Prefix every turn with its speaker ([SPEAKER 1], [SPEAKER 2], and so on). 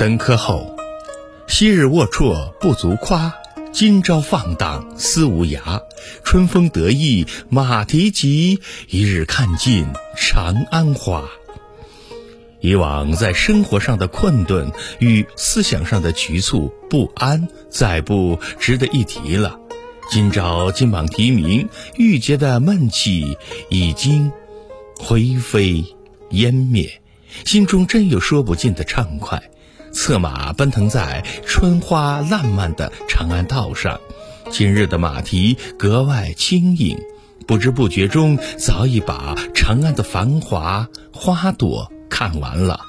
[SPEAKER 1] 登科后，昔日龌龊不足夸，今朝放荡思无涯。春风得意马蹄疾，一日看尽长安花。以往在生活上的困顿与思想上的局促不安，再不值得一提了。今朝金榜题名，郁结的闷气已经灰飞烟灭，心中真有说不尽的畅快。策马奔腾在春花烂漫的长安道上，今日的马蹄格外轻盈，不知不觉中早已把长安的繁华花朵看完了。